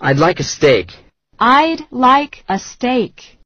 I'd like a steak. I'd like a steak.